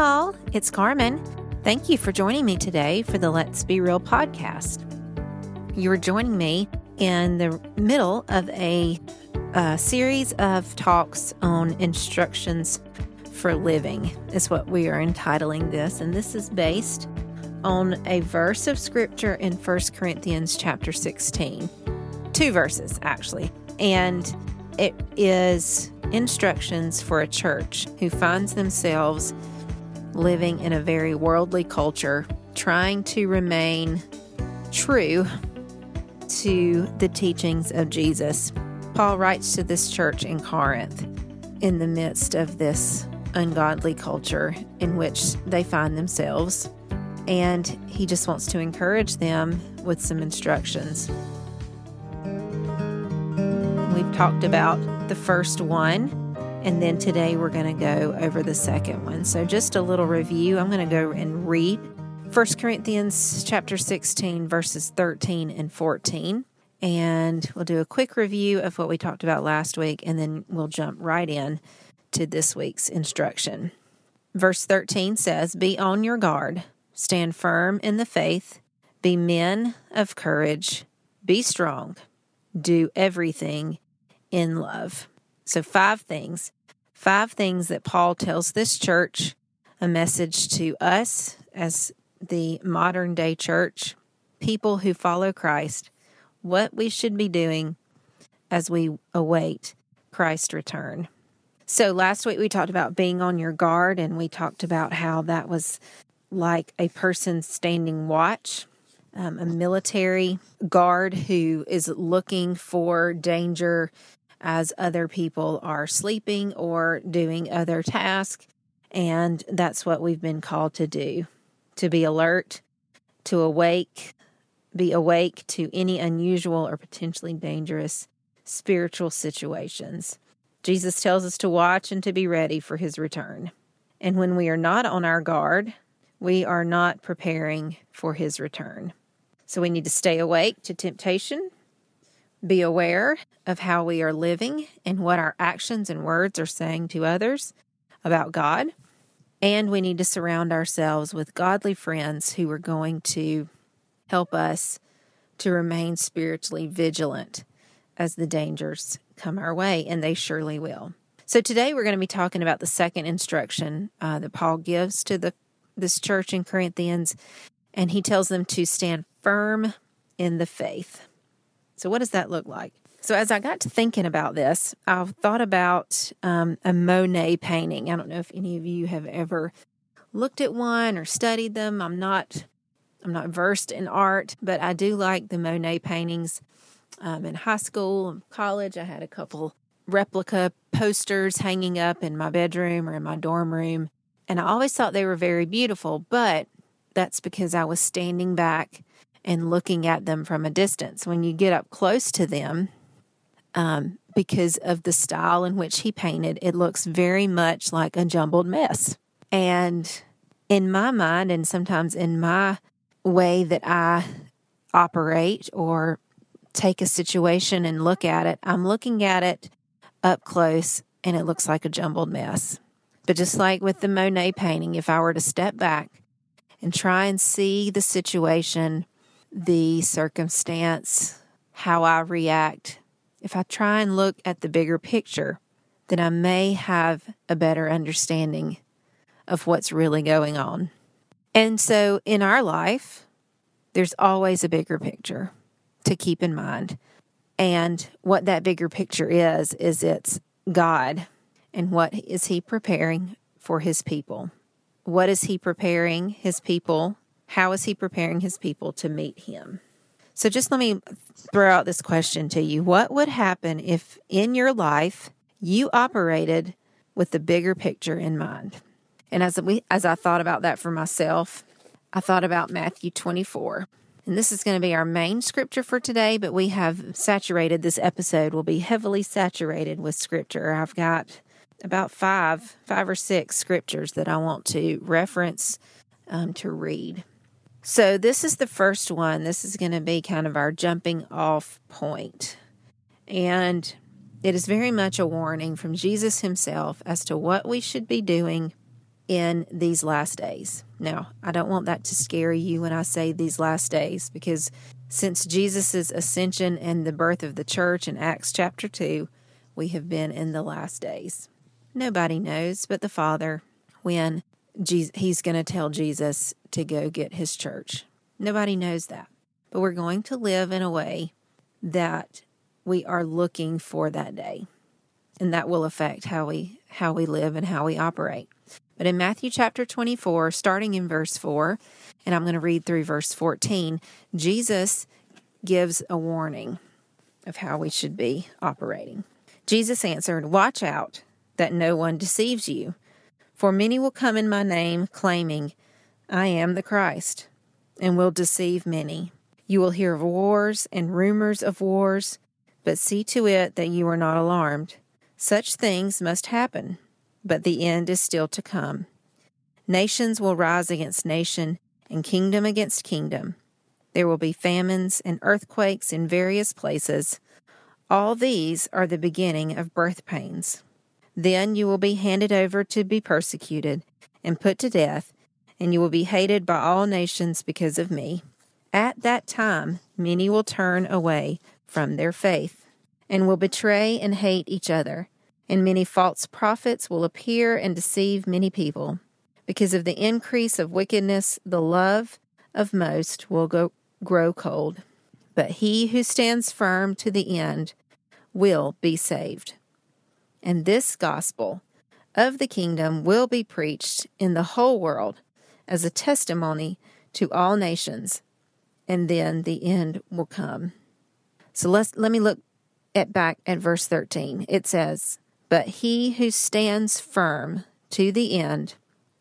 y'all. It's Carmen. Thank you for joining me today for the Let's Be Real podcast. You're joining me in the middle of a, a series of talks on instructions for living, is what we are entitling this. And this is based on a verse of scripture in 1 Corinthians chapter 16. Two verses, actually. And it is instructions for a church who finds themselves living in a very worldly culture, trying to remain true to the teachings of Jesus. Paul writes to this church in Corinth in the midst of this ungodly culture in which they find themselves. And he just wants to encourage them with some instructions. We've talked about the first one, and then today we're going to go over the second one. So, just a little review. I'm going to go and read 1 Corinthians chapter 16, verses 13 and 14. And we'll do a quick review of what we talked about last week, and then we'll jump right in to this week's instruction. Verse 13 says, Be on your guard, stand firm in the faith, be men of courage, be strong, do everything in love. So, five things. Five things that Paul tells this church, a message to us as the modern day church, people who follow Christ, what we should be doing as we await Christ's return. So, last week we talked about being on your guard, and we talked about how that was like a person standing watch, um, a military guard who is looking for danger as other people are sleeping or doing other tasks. And that's what we've been called to do to be alert, to awake, be awake to any unusual or potentially dangerous spiritual situations. Jesus tells us to watch and to be ready for his return. And when we are not on our guard, we are not preparing for his return. So we need to stay awake to temptation be aware of how we are living and what our actions and words are saying to others about God. And we need to surround ourselves with godly friends who are going to help us to remain spiritually vigilant as the dangers come our way, and they surely will. So today we're going to be talking about the second instruction uh, that Paul gives to the this church in Corinthians, and he tells them to stand firm in the faith. So, what does that look like? So, as I got to thinking about this, I thought about um, a Monet painting. I don't know if any of you have ever looked at one or studied them. I'm not, I'm not versed in art, but I do like the Monet paintings. Um, in high school and college, I had a couple replica posters hanging up in my bedroom or in my dorm room, and I always thought they were very beautiful. But that's because I was standing back and looking at them from a distance. When you get up close to them, um, because of the style in which he painted, it looks very much like a jumbled mess. And in my mind, and sometimes in my way that I operate or take a situation and look at it, I'm looking at it up close and it looks like a jumbled mess. But just like with the Monet painting, if I were to step back and try and see the situation the circumstance, how I react, if I try and look at the bigger picture, then I may have a better understanding of what's really going on. And so in our life, there's always a bigger picture to keep in mind. And what that bigger picture is, is it's God and what is He preparing for His people? What is He preparing His people how is he preparing his people to meet him? So just let me throw out this question to you. What would happen if in your life you operated with the bigger picture in mind? And as we as I thought about that for myself, I thought about Matthew 24. And this is going to be our main scripture for today, but we have saturated this episode will be heavily saturated with scripture. I've got about five, five or six scriptures that I want to reference um, to read. So, this is the first one. This is going to be kind of our jumping off point. And it is very much a warning from Jesus himself as to what we should be doing in these last days. Now, I don't want that to scare you when I say these last days because since Jesus' ascension and the birth of the church in Acts chapter 2, we have been in the last days. Nobody knows but the Father when he's going to tell Jesus to go get his church. Nobody knows that. But we're going to live in a way that we are looking for that day. And that will affect how we how we live and how we operate. But in Matthew chapter 24, starting in verse 4, and I'm going to read through verse 14, Jesus gives a warning of how we should be operating. Jesus answered, Watch out that no one deceives you, for many will come in my name, claiming, I am the Christ, and will deceive many. You will hear of wars and rumors of wars, but see to it that you are not alarmed. Such things must happen, but the end is still to come. Nations will rise against nation, and kingdom against kingdom. There will be famines and earthquakes in various places. All these are the beginning of birth pains. Then you will be handed over to be persecuted and put to death, and you will be hated by all nations because of me. At that time, many will turn away from their faith and will betray and hate each other, and many false prophets will appear and deceive many people. Because of the increase of wickedness, the love of most will go, grow cold. But he who stands firm to the end will be saved. And this gospel of the kingdom will be preached in the whole world as a testimony to all nations, and then the end will come. So let's let me look at back at verse 13. It says, "But he who stands firm to the end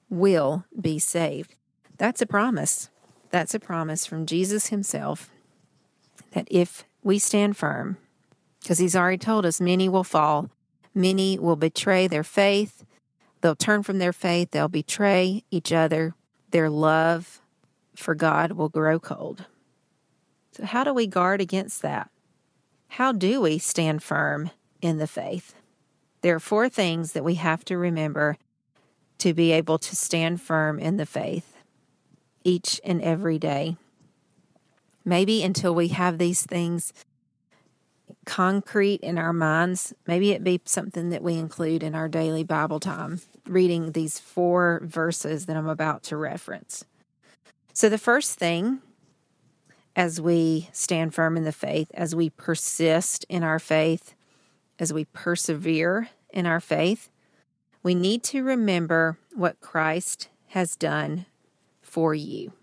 will be saved." That's a promise. That's a promise from Jesus himself that if we stand firm, because he's already told us many will fall, many will betray their faith, they'll turn from their faith, they'll betray each other, their love for God will grow cold. So, how do we guard against that? How do we stand firm in the faith? There are four things that we have to remember to be able to stand firm in the faith each and every day. Maybe until we have these things concrete in our minds, maybe it be something that we include in our daily Bible time, reading these four verses that I'm about to reference. So, the first thing as we stand firm in the faith, as we persist in our faith, as we persevere in our faith, we need to remember what Christ has done for you,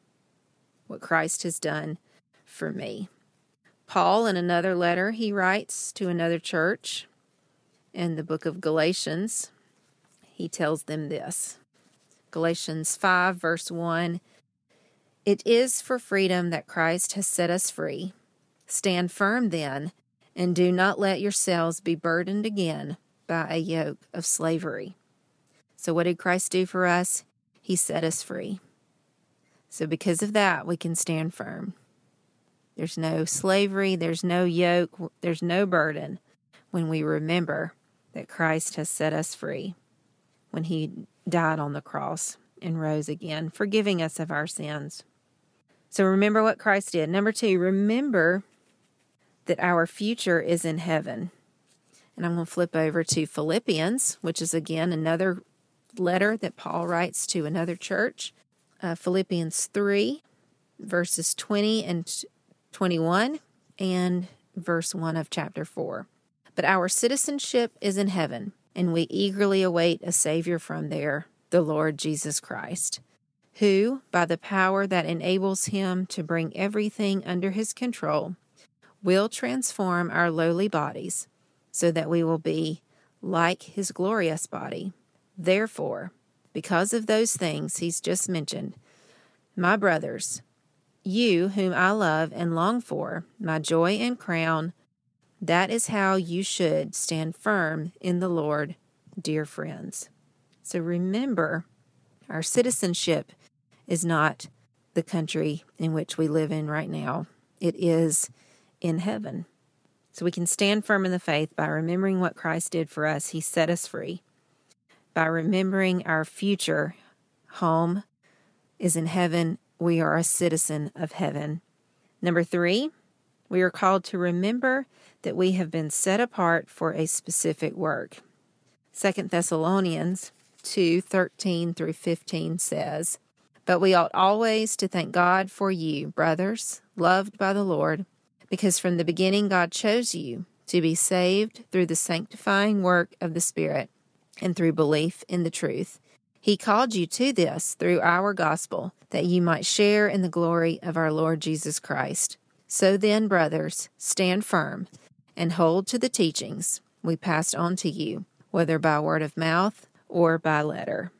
what Christ has done for me. Paul, in another letter, he writes to another church in the book of Galatians, he tells them this Galatians 5, verse 1 It is for freedom that Christ has set us free. Stand firm then, and do not let yourselves be burdened again by a yoke of slavery. So, what did Christ do for us? He set us free. So, because of that, we can stand firm. There's no slavery, there's no yoke, there's no burden when we remember that Christ has set us free when he died on the cross and rose again, forgiving us of our sins. So, remember what Christ did. Number two, remember that our future is in heaven. And I'm going to flip over to Philippians, which is again another letter that Paul writes to another church uh, Philippians 3, verses 20 and 21, and verse 1 of chapter 4. But our citizenship is in heaven, and we eagerly await a Savior from there, the Lord Jesus Christ, who, by the power that enables him to bring everything under his control, will transform our lowly bodies so that we will be like his glorious body. Therefore, because of those things he's just mentioned. My brothers, you whom I love and long for, my joy and crown, that is how you should stand firm in the Lord, dear friends. So remember, our citizenship is not the country in which we live in right now, it is in heaven. So we can stand firm in the faith by remembering what Christ did for us. He set us free by remembering our future home is in heaven. We are a citizen of heaven. Number three, we are called to remember that we have been set apart for a specific work. Second Thessalonians 2 13 through 15 says, But we ought always to thank God for you, brothers, loved by the Lord, because from the beginning God chose you to be saved through the sanctifying work of the Spirit and through belief in the truth. He called you to this through our gospel, that you might share in the glory of our Lord Jesus Christ. So then, brothers, stand firm and hold to the teachings we passed on to you, whether by word of mouth or by letter.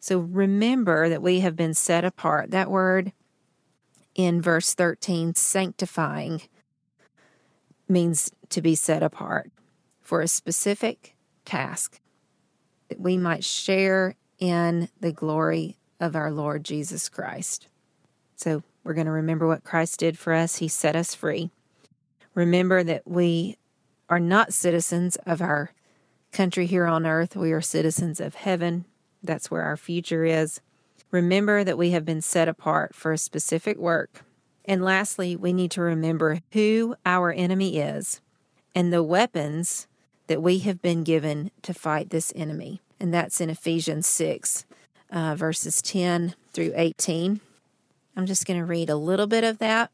So remember that we have been set apart. That word in verse 13, sanctifying, means to be set apart for a specific task that we might share in the glory of our Lord Jesus Christ. So we're going to remember what Christ did for us. He set us free. Remember that we are not citizens of our country here on earth. We are citizens of heaven. That's where our future is. Remember that we have been set apart for a specific work. And lastly, we need to remember who our enemy is and the weapons that we have been given to fight this enemy. And that's in Ephesians 6, uh, verses 10 through 18. I'm just going to read a little bit of that.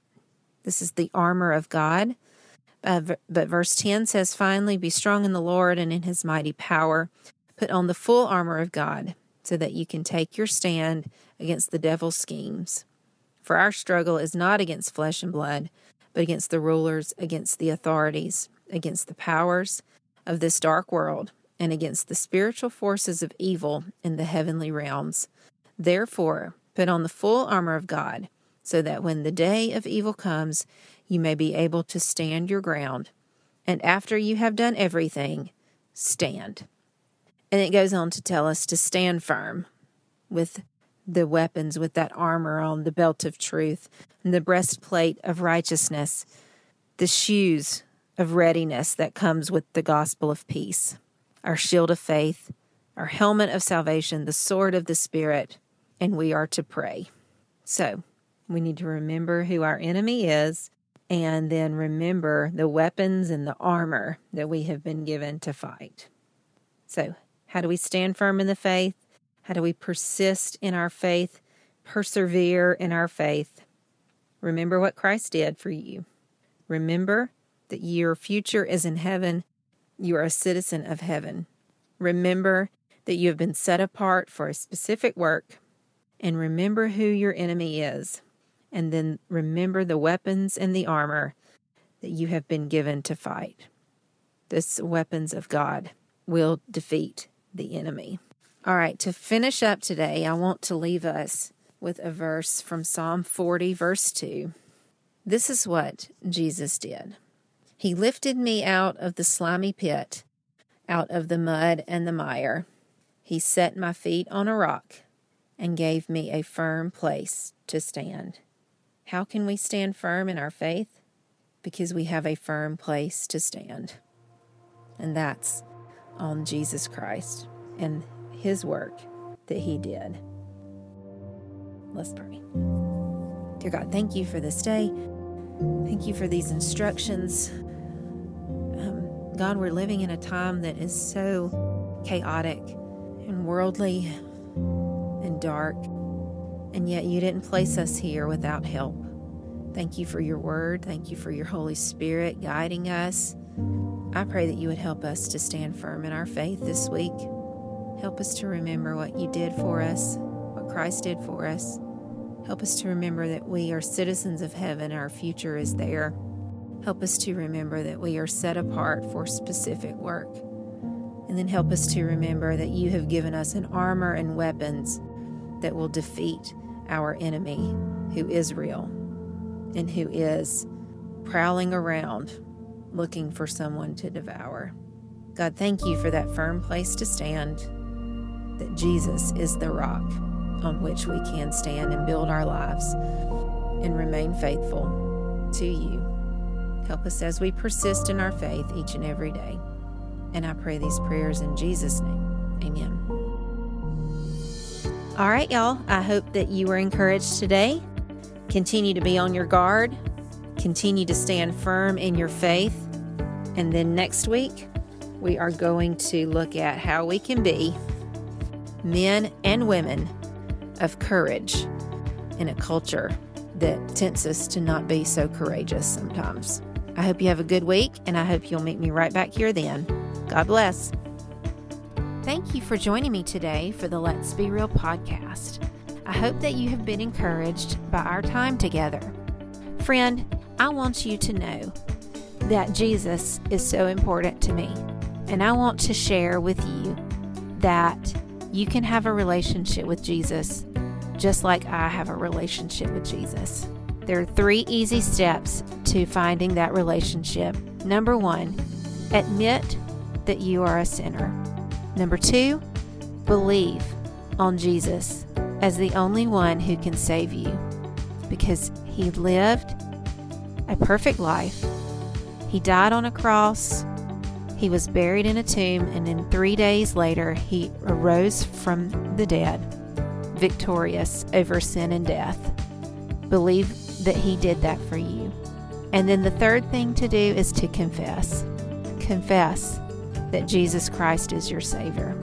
This is the armor of God. Uh, but verse 10 says, Finally, be strong in the Lord and in his mighty power. Put on the full armor of God so that you can take your stand against the devil's schemes. For our struggle is not against flesh and blood, but against the rulers, against the authorities, against the powers of this dark world, and against the spiritual forces of evil in the heavenly realms. Therefore, put on the full armor of God, so that when the day of evil comes, you may be able to stand your ground. And after you have done everything, stand. And it goes on to tell us to stand firm with the weapons, with that armor on, the belt of truth, and the breastplate of righteousness, the shoes of readiness that comes with the gospel of peace, our shield of faith, our helmet of salvation, the sword of the Spirit, and we are to pray. So, we need to remember who our enemy is and then remember the weapons and the armor that we have been given to fight. So, how do we stand firm in the faith? How do we persist in our faith, persevere in our faith? Remember what Christ did for you. Remember that your future is in heaven. You are a citizen of heaven. Remember that you have been set apart for a specific work. And remember who your enemy is and then remember the weapons and the armor that you have been given to fight. This weapons of God will defeat the enemy. All right, to finish up today, I want to leave us with a verse from Psalm 40, verse 2. This is what Jesus did He lifted me out of the slimy pit, out of the mud and the mire. He set my feet on a rock and gave me a firm place to stand. How can we stand firm in our faith? Because we have a firm place to stand. And that's on Jesus Christ and his work that he did. Let's pray. Dear God, thank you for this day. Thank you for these instructions. God, we're living in a time that is so chaotic and worldly and dark. And yet you didn't place us here without help. Thank you for your word. Thank you for your Holy Spirit guiding us. I pray that you would help us to stand firm in our faith this week. Help us to remember what you did for us, what Christ did for us. Help us to remember that we are citizens of heaven, our future is there. Help us to remember that we are set apart for specific work. And then help us to remember that you have given us an armor and weapons that will defeat our enemy, who is real and who is prowling around looking for someone to devour. God, thank you for that firm place to stand, that Jesus is the rock on which we can stand and build our lives and remain faithful to you. Help us as we persist in our faith each and every day. And I pray these prayers in Jesus' name. Amen. All right, y'all. I hope that you were encouraged today. Continue to be on your guard, continue to stand firm in your faith. And then next week, we are going to look at how we can be men and women of courage in a culture that tempts us to not be so courageous sometimes. I hope you have a good week, and I hope you'll meet me right back here then. God bless. Thank you for joining me today for the Let's Be Real podcast. I hope that you have been encouraged by our time together. Friend, I want you to know that Jesus is so important to me, and I want to share with you that you can have a relationship with Jesus just like I have a relationship with Jesus. There are three easy steps to finding that relationship. Number one, admit that you are a sinner. Number two, believe on Jesus as the only one who can save you because he lived a perfect life. He died on a cross. He was buried in a tomb, and then three days later, he arose from the dead, victorious over sin and death. Believe that he did that for you. And then the third thing to do is to confess. Confess that Jesus Christ is your Savior.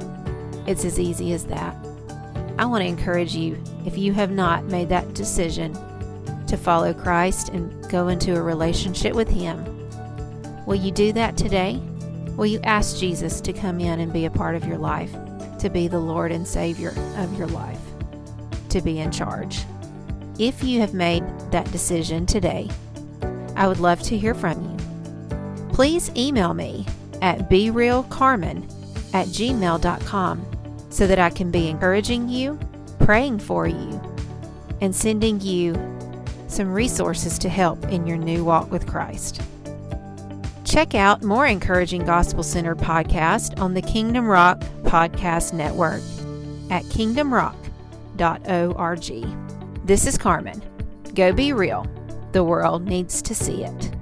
It's as easy as that. I want to encourage you, if you have not made that decision to follow Christ and go into a relationship with Him, will you do that today? Will you ask Jesus to come in and be a part of your life, to be the Lord and Savior of your life, to be in charge? If you have made that decision today, I would love to hear from you. Please email me at berealcarmen at gmail.com so that I can be encouraging you, praying for you, and sending you some resources to help in your new walk with Christ. Check out more encouraging gospel centered podcasts on the Kingdom Rock Podcast Network at kingdomrock.org. This is Carmen. Go be real. The world needs to see it.